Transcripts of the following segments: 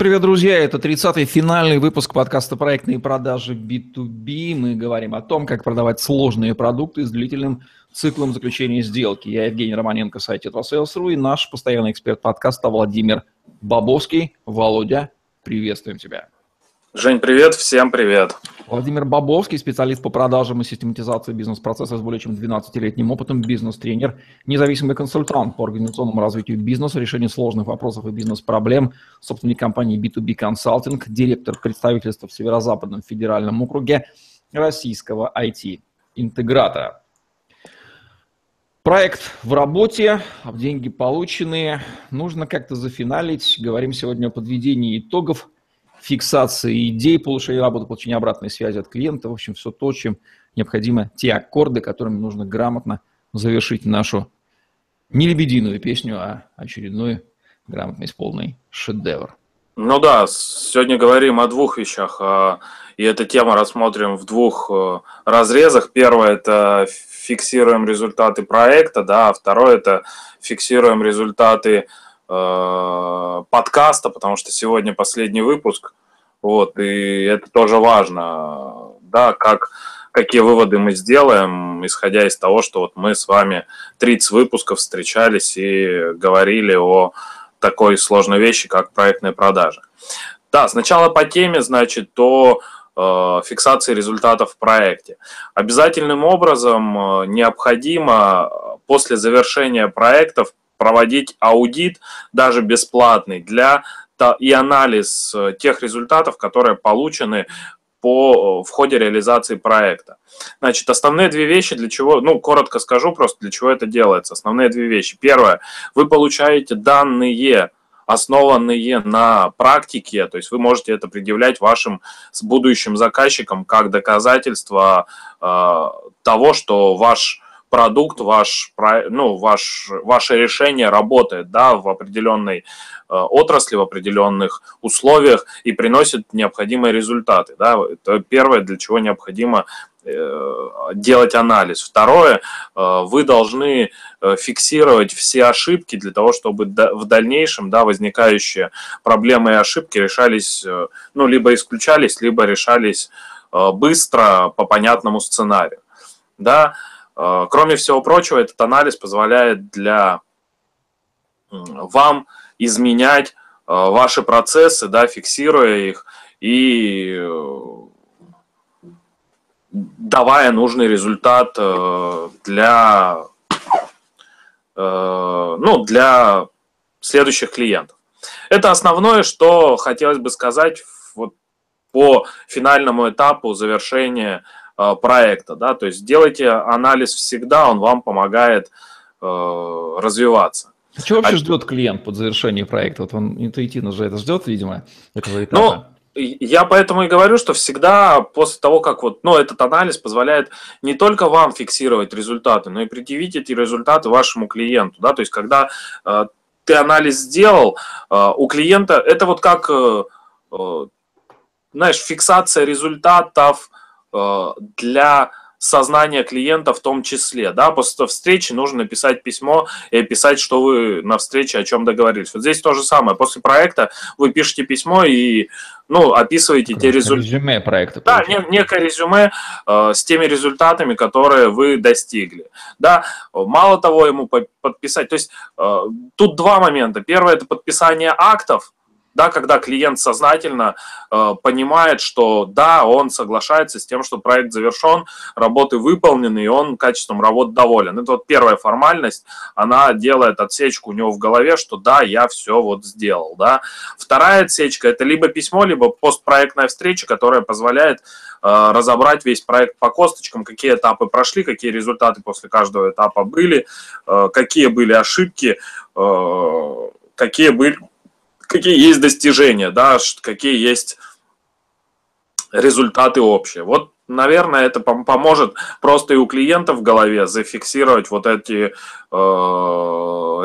Привет, друзья! Это 30-й финальный выпуск подкаста «Проектные продажи B2B». Мы говорим о том, как продавать сложные продукты с длительным циклом заключения сделки. Я Евгений Романенко, сайт Sales.ru и наш постоянный эксперт подкаста Владимир Бабовский. Володя, приветствуем тебя! Жень, привет, всем привет. Владимир Бобовский, специалист по продажам и систематизации бизнес-процесса с более чем 12-летним опытом, бизнес-тренер, независимый консультант по организационному развитию бизнеса, решению сложных вопросов и бизнес-проблем, собственник компании B2B Consulting, директор представительства в Северо-Западном федеральном округе российского IT-интегратора. Проект в работе, деньги полученные, нужно как-то зафиналить. Говорим сегодня о подведении итогов – фиксации идей, получения работы, получения обратной связи от клиента, в общем, все то, чем необходимо, те аккорды, которыми нужно грамотно завершить нашу не лебединую песню, а очередной грамотно исполненный шедевр. Ну да, сегодня говорим о двух вещах, а, и эту тему рассмотрим в двух э, разрезах. Первое – это фиксируем результаты проекта, да, а второе – это фиксируем результаты подкаста, потому что сегодня последний выпуск, вот, и это тоже важно, да, как, какие выводы мы сделаем, исходя из того, что вот мы с вами 30 выпусков встречались и говорили о такой сложной вещи, как проектные продажи. Да, сначала по теме, значит, то э, фиксации результатов в проекте. Обязательным образом э, необходимо после завершения проектов проводить аудит, даже бесплатный, для и анализ э, тех результатов, которые получены по, в ходе реализации проекта. Значит, основные две вещи, для чего, ну, коротко скажу просто, для чего это делается. Основные две вещи. Первое, вы получаете данные, основанные на практике, то есть вы можете это предъявлять вашим с будущим заказчикам как доказательство э, того, что ваш продукт, ваш, ну, ваш, ваше решение работает да, в определенной э, отрасли, в определенных условиях и приносит необходимые результаты. Да. Это первое, для чего необходимо э, делать анализ. Второе, э, вы должны фиксировать все ошибки для того, чтобы в дальнейшем да, возникающие проблемы и ошибки решались, ну, либо исключались, либо решались быстро по понятному сценарию. Да, кроме всего прочего, этот анализ позволяет для вам изменять э, ваши процессы, да, фиксируя их и э, давая нужный результат для, ну, для следующих клиентов. Это основное, что хотелось бы сказать вот по финальному этапу завершения Э, проекта, да, то есть делайте анализ всегда, он вам помогает э, развиваться. А что вообще а... ждет клиент под завершение проекта? Вот он интуитивно же это ждет, видимо, этого этапа. Ну, я поэтому и говорю, что всегда после того, как вот, ну, этот анализ позволяет не только вам фиксировать результаты, но и предъявить эти результаты вашему клиенту, да, то есть когда э, ты анализ сделал, э, у клиента это вот как, э, э, знаешь, фиксация результатов, Э, для сознания клиента в том числе. Да? После встречи нужно написать письмо и описать, что вы на встрече о чем договорились. Вот здесь то же самое. После проекта вы пишете письмо и ну, описываете те результаты. Резюме проекта. Да, не, некое резюме э, с теми результатами, которые вы достигли. Да, мало того, ему подписать. То есть э, тут два момента. Первое – это подписание актов, да, когда клиент сознательно э, понимает, что да, он соглашается с тем, что проект завершен, работы выполнены, и он качеством работ доволен. Это вот первая формальность, она делает отсечку у него в голове, что да, я все вот сделал, да. Вторая отсечка – это либо письмо, либо постпроектная встреча, которая позволяет э, разобрать весь проект по косточкам, какие этапы прошли, какие результаты после каждого этапа были, э, какие были ошибки, э, какие были какие есть достижения, да, какие есть результаты общие. Вот, наверное, это поможет просто и у клиентов в голове зафиксировать вот эти э,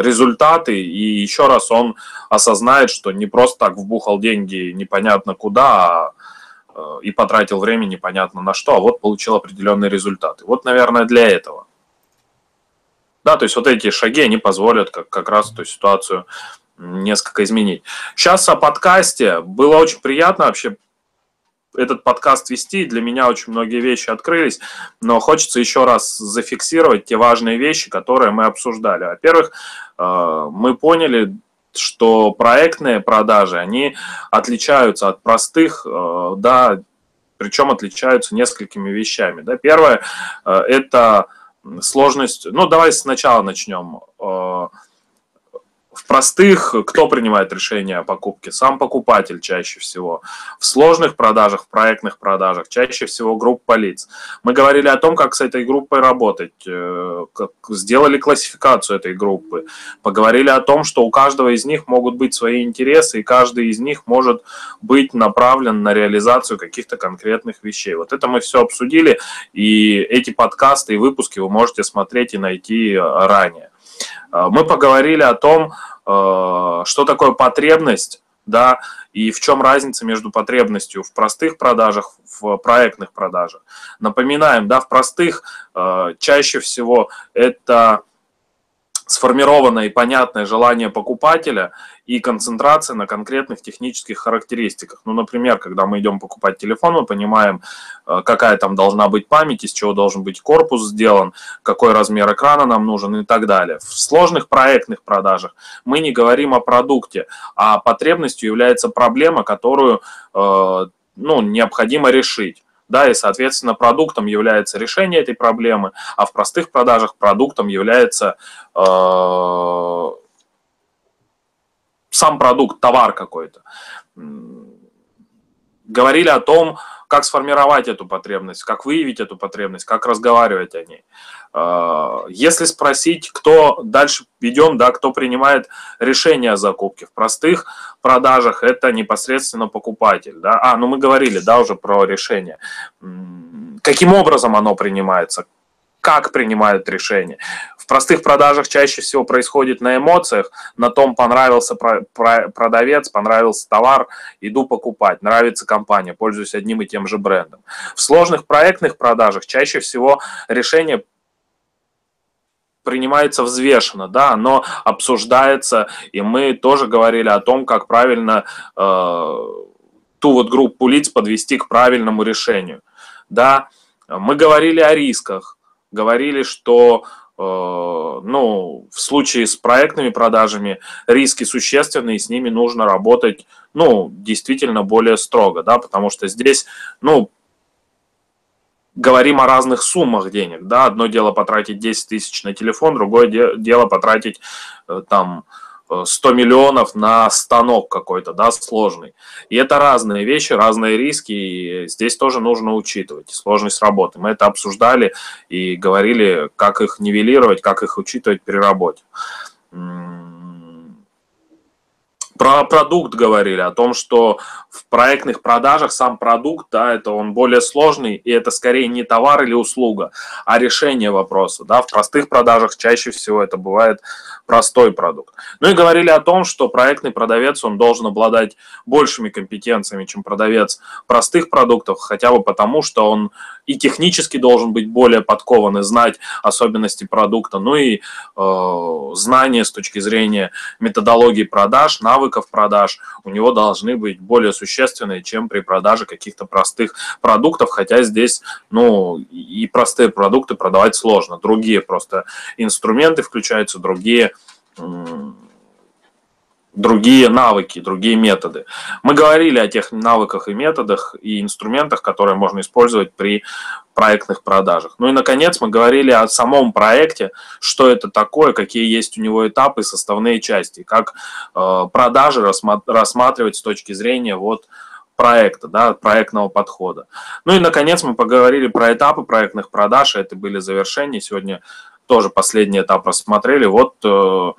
результаты, и еще раз он осознает, что не просто так вбухал деньги непонятно куда, а э, и потратил время непонятно на что, а вот получил определенные результаты. Вот, наверное, для этого. Да, то есть вот эти шаги, они позволят как, как раз эту ситуацию несколько изменить. Сейчас о подкасте. Было очень приятно вообще этот подкаст вести. Для меня очень многие вещи открылись, но хочется еще раз зафиксировать те важные вещи, которые мы обсуждали. Во-первых, э, мы поняли, что проектные продажи, они отличаются от простых, э, да, причем отличаются несколькими вещами. Да. Первое э, – это сложность, ну давай сначала начнем в простых кто принимает решение о покупке? Сам покупатель чаще всего. В сложных продажах, в проектных продажах чаще всего группа лиц. Мы говорили о том, как с этой группой работать, э, как сделали классификацию этой группы, поговорили о том, что у каждого из них могут быть свои интересы, и каждый из них может быть направлен на реализацию каких-то конкретных вещей. Вот это мы все обсудили, и эти подкасты и выпуски вы можете смотреть и найти ранее. Э, мы поговорили о том, э, что такое потребность, да, и в чем разница между потребностью в простых продажах, в проектных продажах. Напоминаем, да, в простых э, чаще всего это сформированное и понятное желание покупателя и концентрация на конкретных технических характеристиках. Ну, например, когда мы идем покупать телефон, мы понимаем, э, какая там должна быть память, из чего должен быть корпус сделан, какой размер экрана нам нужен и так далее. В сложных проектных продажах мы не говорим о продукте, а потребностью является проблема, которую э, ну, необходимо решить да, и, соответственно, продуктом является решение этой проблемы, а в простых продажах продуктом является э, сам продукт, товар какой-то. Говорили о том, как сформировать эту потребность, как выявить эту потребность, как разговаривать о ней. А, если спросить, кто дальше ведем, да, кто принимает решение о закупке в простых продажах, это непосредственно покупатель. Да? А, ну мы говорили, да, уже про решение. Каким образом оно принимается? как принимают решения. В простых продажах чаще всего происходит на эмоциях, на том понравился продавец, понравился товар, иду покупать, нравится компания, пользуюсь одним и тем же брендом. В сложных проектных продажах чаще всего решение принимается взвешенно, да, оно обсуждается, и мы тоже говорили о том, как правильно э, ту вот группу лиц подвести к правильному решению, да. Мы говорили о рисках, говорили, что э, ну, в случае с проектными продажами риски существенные, с ними нужно работать, ну, действительно более строго, да, потому что здесь, ну, говорим о разных суммах денег, да, одно дело потратить 10 тысяч на телефон, другое дело потратить э, там 100 миллионов на станок какой-то, да, сложный. И это разные вещи, разные риски, и здесь тоже нужно учитывать сложность работы. Мы это обсуждали и говорили, как их нивелировать, как их учитывать при работе. Про продукт говорили, о том, что в проектных продажах сам продукт, да, это он более сложный, и это скорее не товар или услуга, а решение вопроса. Да. В простых продажах чаще всего это бывает простой продукт. Ну и говорили о том, что проектный продавец, он должен обладать большими компетенциями, чем продавец простых продуктов, хотя бы потому, что он и технически должен быть более подкован и знать особенности продукта, ну и э, знания с точки зрения методологии продаж, навыков продаж у него должны быть более существенные, чем при продаже каких-то простых продуктов, хотя здесь, ну, и простые продукты продавать сложно, другие просто инструменты включаются, другие другие навыки, другие методы. Мы говорили о тех навыках и методах и инструментах, которые можно использовать при проектных продажах. Ну и, наконец, мы говорили о самом проекте, что это такое, какие есть у него этапы, составные части, как э, продажи рассматривать с точки зрения вот проекта, да, проектного подхода. Ну и, наконец, мы поговорили про этапы проектных продаж, это были завершения. Сегодня тоже последний этап рассмотрели. Вот э,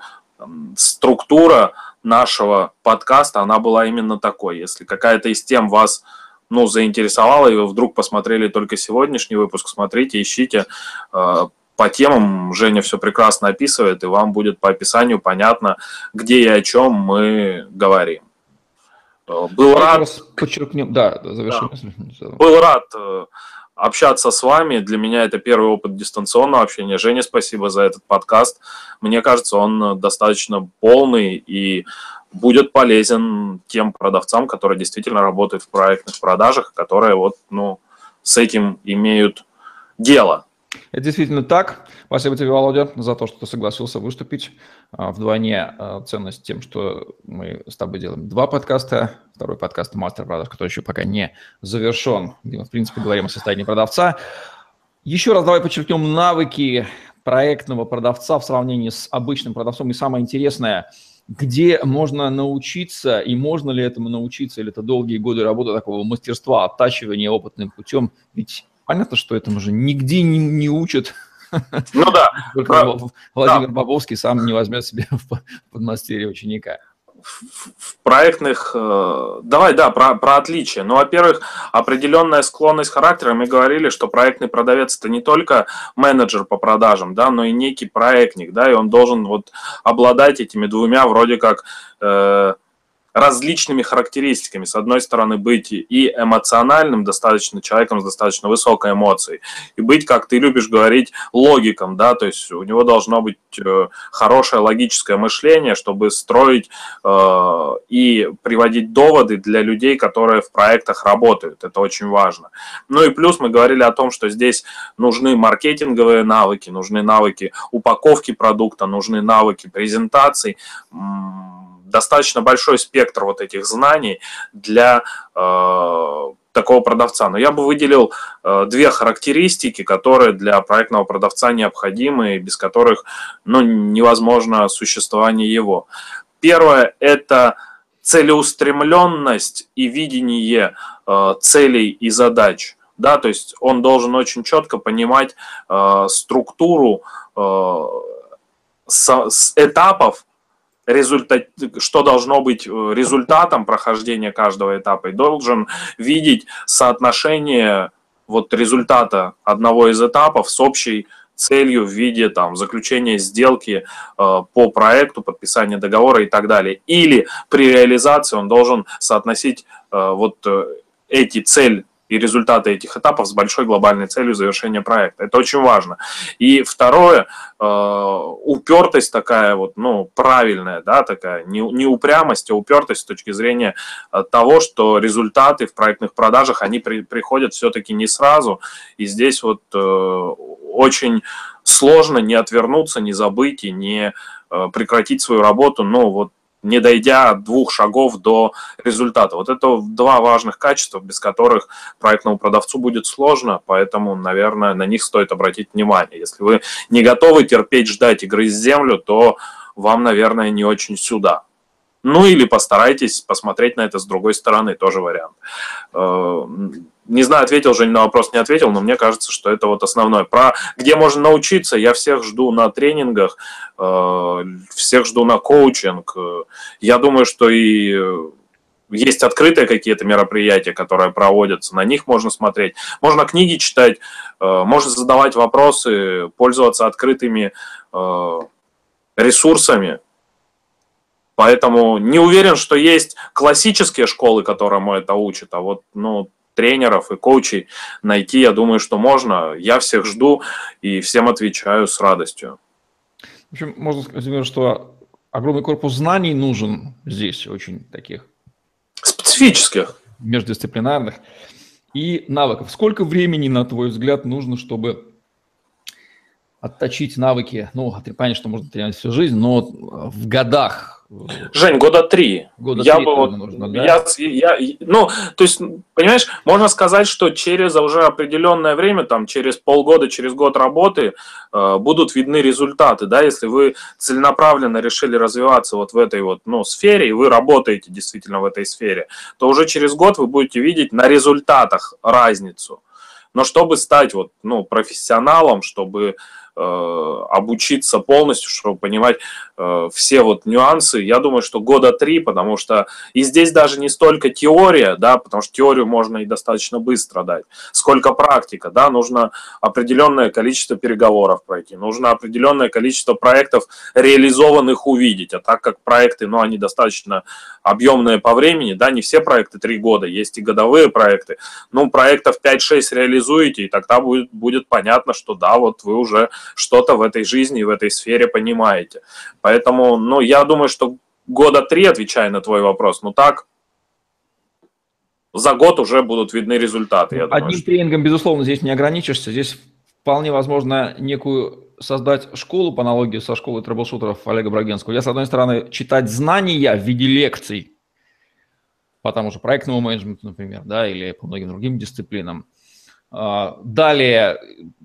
структура нашего подкаста, она была именно такой. Если какая-то из тем вас ну, заинтересовала, и вы вдруг посмотрели только сегодняшний выпуск, смотрите, ищите. Э, по темам Женя все прекрасно описывает, и вам будет по описанию понятно, где и о чем мы говорим. Был Я рад... Подчеркнем, да, завершим. Да. Был рад общаться с вами. Для меня это первый опыт дистанционного общения. Женя, спасибо за этот подкаст. Мне кажется, он достаточно полный и будет полезен тем продавцам, которые действительно работают в проектных продажах, которые вот, ну, с этим имеют дело. Это действительно так. Спасибо тебе, Володя, за то, что ты согласился выступить. А, Вдвойне а, ценность тем, что мы с тобой делаем два подкаста. Второй подкаст «Мастер продаж», который еще пока не завершен, мы, в принципе, говорим о состоянии продавца. Еще раз давай подчеркнем навыки проектного продавца в сравнении с обычным продавцом. И самое интересное, где можно научиться, и можно ли этому научиться, или это долгие годы работы такого мастерства, оттачивания опытным путем. Ведь понятно, что этому же нигде не, не учат. Ну да. Только Владимир да. Бобовский сам не возьмет себе в подмастерье ученика в проектных... Э, давай, да, про, про отличия. Ну, во-первых, определенная склонность характера. Мы говорили, что проектный продавец – это не только менеджер по продажам, да, но и некий проектник, да, и он должен вот обладать этими двумя вроде как э, различными характеристиками. С одной стороны, быть и эмоциональным достаточно человеком с достаточно высокой эмоцией, и быть, как ты любишь говорить, логиком, да, то есть у него должно быть э, хорошее логическое мышление, чтобы строить э, и приводить доводы для людей, которые в проектах работают. Это очень важно. Ну и плюс мы говорили о том, что здесь нужны маркетинговые навыки, нужны навыки упаковки продукта, нужны навыки презентаций достаточно большой спектр вот этих знаний для э, такого продавца. Но я бы выделил э, две характеристики, которые для проектного продавца необходимы и без которых ну, невозможно существование его. Первое – это целеустремленность и видение э, целей и задач. Да, то есть он должен очень четко понимать э, структуру э, с, с этапов результат, что должно быть э, результатом прохождения каждого этапа, и должен видеть соотношение вот результата одного из этапов с общей целью в виде там, заключения сделки э, по проекту, подписания договора и так далее. Или при реализации он должен соотносить э, вот э, эти цель и результаты этих этапов с большой глобальной целью завершения проекта. Это очень важно. И второе, э, упертость такая вот, ну, правильная, да, такая, не, не упрямость, а упертость с точки зрения э, того, что результаты в проектных продажах, они при, приходят все-таки не сразу. И здесь вот э, очень сложно не отвернуться, не забыть и не прекратить свою работу, ну, вот не дойдя двух шагов до результата. Вот это два важных качества, без которых проектному продавцу будет сложно, поэтому, наверное, на них стоит обратить внимание. Если вы не готовы терпеть, ждать и грызть землю, то вам, наверное, не очень сюда. Ну или постарайтесь посмотреть на это с другой стороны, тоже вариант. Э, не знаю, ответил Жень на вопрос, не ответил, но мне кажется, что это вот основное. Про где можно научиться, я всех жду на тренингах, э, всех жду на коучинг. Я думаю, что и есть открытые какие-то мероприятия, которые проводятся, на них можно смотреть. Можно книги читать, э, можно задавать вопросы, пользоваться открытыми ресурсами. Поэтому не уверен, что есть классические школы, которым это учат, а вот ну, тренеров и коучей найти, я думаю, что можно. Я всех жду и всем отвечаю с радостью. В общем, можно сказать, что огромный корпус знаний нужен здесь, очень таких. Специфических. Междисциплинарных. И навыков. Сколько времени, на твой взгляд, нужно, чтобы отточить навыки? Ну, ты понимаешь, что можно тренировать всю жизнь, но в годах Жень, года три. Года я три бы вот, нужно, да? я, я, ну, то есть, понимаешь, можно сказать, что через уже определенное время, там, через полгода, через год работы э, будут видны результаты, да, если вы целенаправленно решили развиваться вот в этой вот, ну, сфере, и вы работаете действительно в этой сфере, то уже через год вы будете видеть на результатах разницу. Но чтобы стать вот, ну, профессионалом, чтобы обучиться полностью, чтобы понимать э, все вот нюансы. Я думаю, что года три, потому что и здесь даже не столько теория, да, потому что теорию можно и достаточно быстро дать, сколько практика, да, нужно определенное количество переговоров пройти, нужно определенное количество проектов реализованных увидеть, а так как проекты, ну, они достаточно объемные по времени, да, не все проекты три года, есть и годовые проекты, ну, проектов 5-6 реализуете, и тогда будет, будет понятно, что да, вот вы уже что-то в этой жизни, в этой сфере понимаете. Поэтому, ну, я думаю, что года три, отвечая на твой вопрос, ну так, за год уже будут видны результаты. Я Одним думаю, что... тренингом, безусловно, здесь не ограничишься. Здесь вполне возможно некую создать школу по аналогии со школой трэблшутеров Олега Брагенского. Я, с одной стороны, читать знания в виде лекций по тому же проектному менеджменту, например, да, или по многим другим дисциплинам. А, далее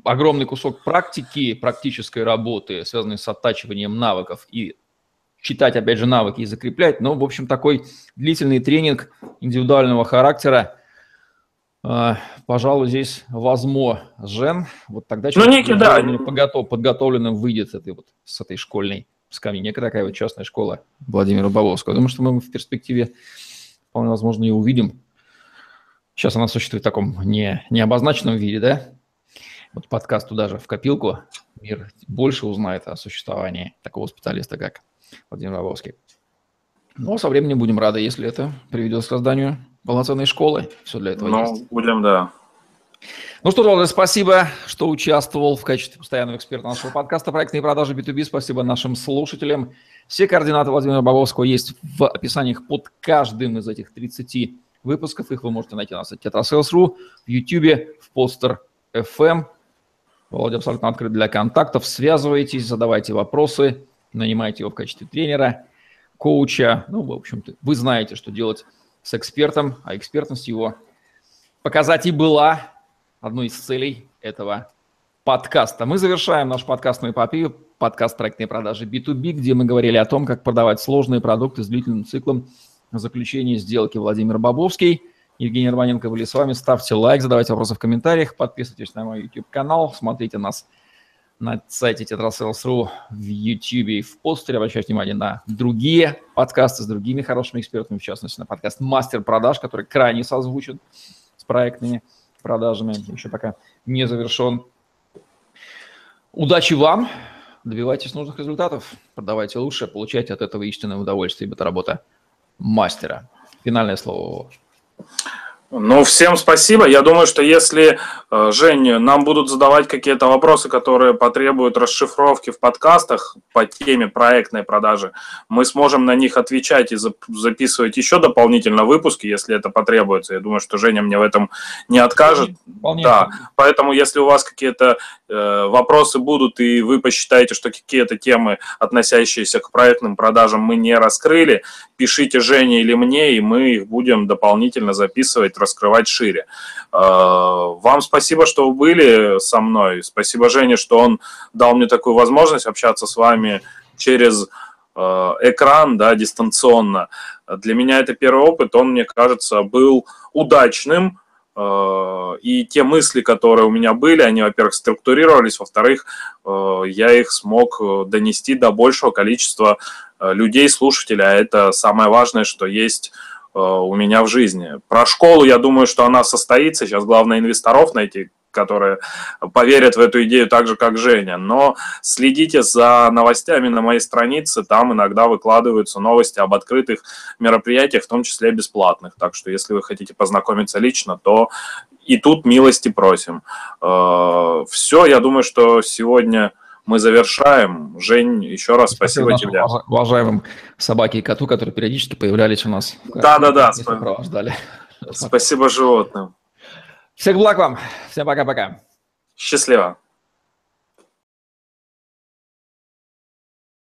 огромный кусок практики, практической работы, связанной с оттачиванием навыков и читать, опять же, навыки и закреплять. Но, в общем, такой длительный тренинг индивидуального характера, а, пожалуй, здесь возможен. Вот тогда ну, некий, да. подготов, подготовленным выйдет этой, вот, с этой школьной скамьи. Некая такая вот частная школа Владимира Бабовского. Думаю, что мы в перспективе вполне возможно ее увидим. Сейчас она существует в таком не, не обозначенном виде, да? Вот подкаст туда же в копилку. Мир больше узнает о существовании такого специалиста, как Владимир Бабовский. Но со временем будем рады, если это приведет к созданию полноценной школы. Все для этого ну, есть. будем, да. Ну что, Владимир, спасибо, что участвовал в качестве постоянного эксперта нашего подкаста «Проектные продажи B2B». Спасибо нашим слушателям. Все координаты Владимира Бабовского есть в описаниях под каждым из этих 30 выпусков. Их вы можете найти на сайте tetrasales.ru, в YouTube, в постер FM. Володя абсолютно открыт для контактов. Связывайтесь, задавайте вопросы, нанимайте его в качестве тренера, коуча. Ну, в общем-то, вы знаете, что делать с экспертом, а экспертность его показать и была одной из целей этого подкаста. Мы завершаем наш подкастную эпопею, подкаст «Проектные продажи B2B», где мы говорили о том, как продавать сложные продукты с длительным циклом заключения сделки Владимир Бабовский. Евгений Романенко были с вами. Ставьте лайк, задавайте вопросы в комментариях, подписывайтесь на мой YouTube-канал, смотрите нас на сайте tetrasales.ru, в YouTube и в постере. Обращайте внимание на другие подкасты с другими хорошими экспертами, в частности, на подкаст «Мастер продаж», который крайне созвучен с проектными продажами, еще пока не завершен. Удачи вам, добивайтесь нужных результатов, продавайте лучше, получайте от этого истинное удовольствие, ибо это работа мастера. Финальное слово. Ну, всем спасибо. Я думаю, что если, э, Жень, нам будут задавать какие-то вопросы, которые потребуют расшифровки в подкастах по теме проектной продажи, мы сможем на них отвечать и записывать еще дополнительно выпуски, если это потребуется. Я думаю, что Женя мне в этом не откажет. Вполне. Да, поэтому если у вас какие-то э, вопросы будут, и вы посчитаете, что какие-то темы, относящиеся к проектным продажам, мы не раскрыли, пишите Жене или мне, и мы их будем дополнительно записывать раскрывать шире. Э, вам спасибо, что вы были со мной. Спасибо Жене, что он дал мне такую возможность общаться с вами через э, экран, да, дистанционно. Для меня это первый опыт, он, мне кажется, был удачным, э, и те мысли, которые у меня были, они, во-первых, структурировались, во-вторых, я их смог донести до большего количества людей, слушателей, а это самое важное, что есть у меня в жизни. Про школу, я думаю, что она состоится. Сейчас главное инвесторов найти, которые поверят в эту идею так же, как Женя. Но следите за новостями на моей странице. Там иногда выкладываются новости об открытых мероприятиях, в том числе бесплатных. Так что, если вы хотите познакомиться лично, то и тут милости просим. Э, Все, я думаю, что сегодня мы завершаем. Жень, еще раз спасибо, спасибо тебе. Уважаемым собаке и коту, которые периодически появлялись у нас. Да-да-да. Сопровождали. Спасибо животным. Всех благ вам. Всем пока-пока. Счастливо.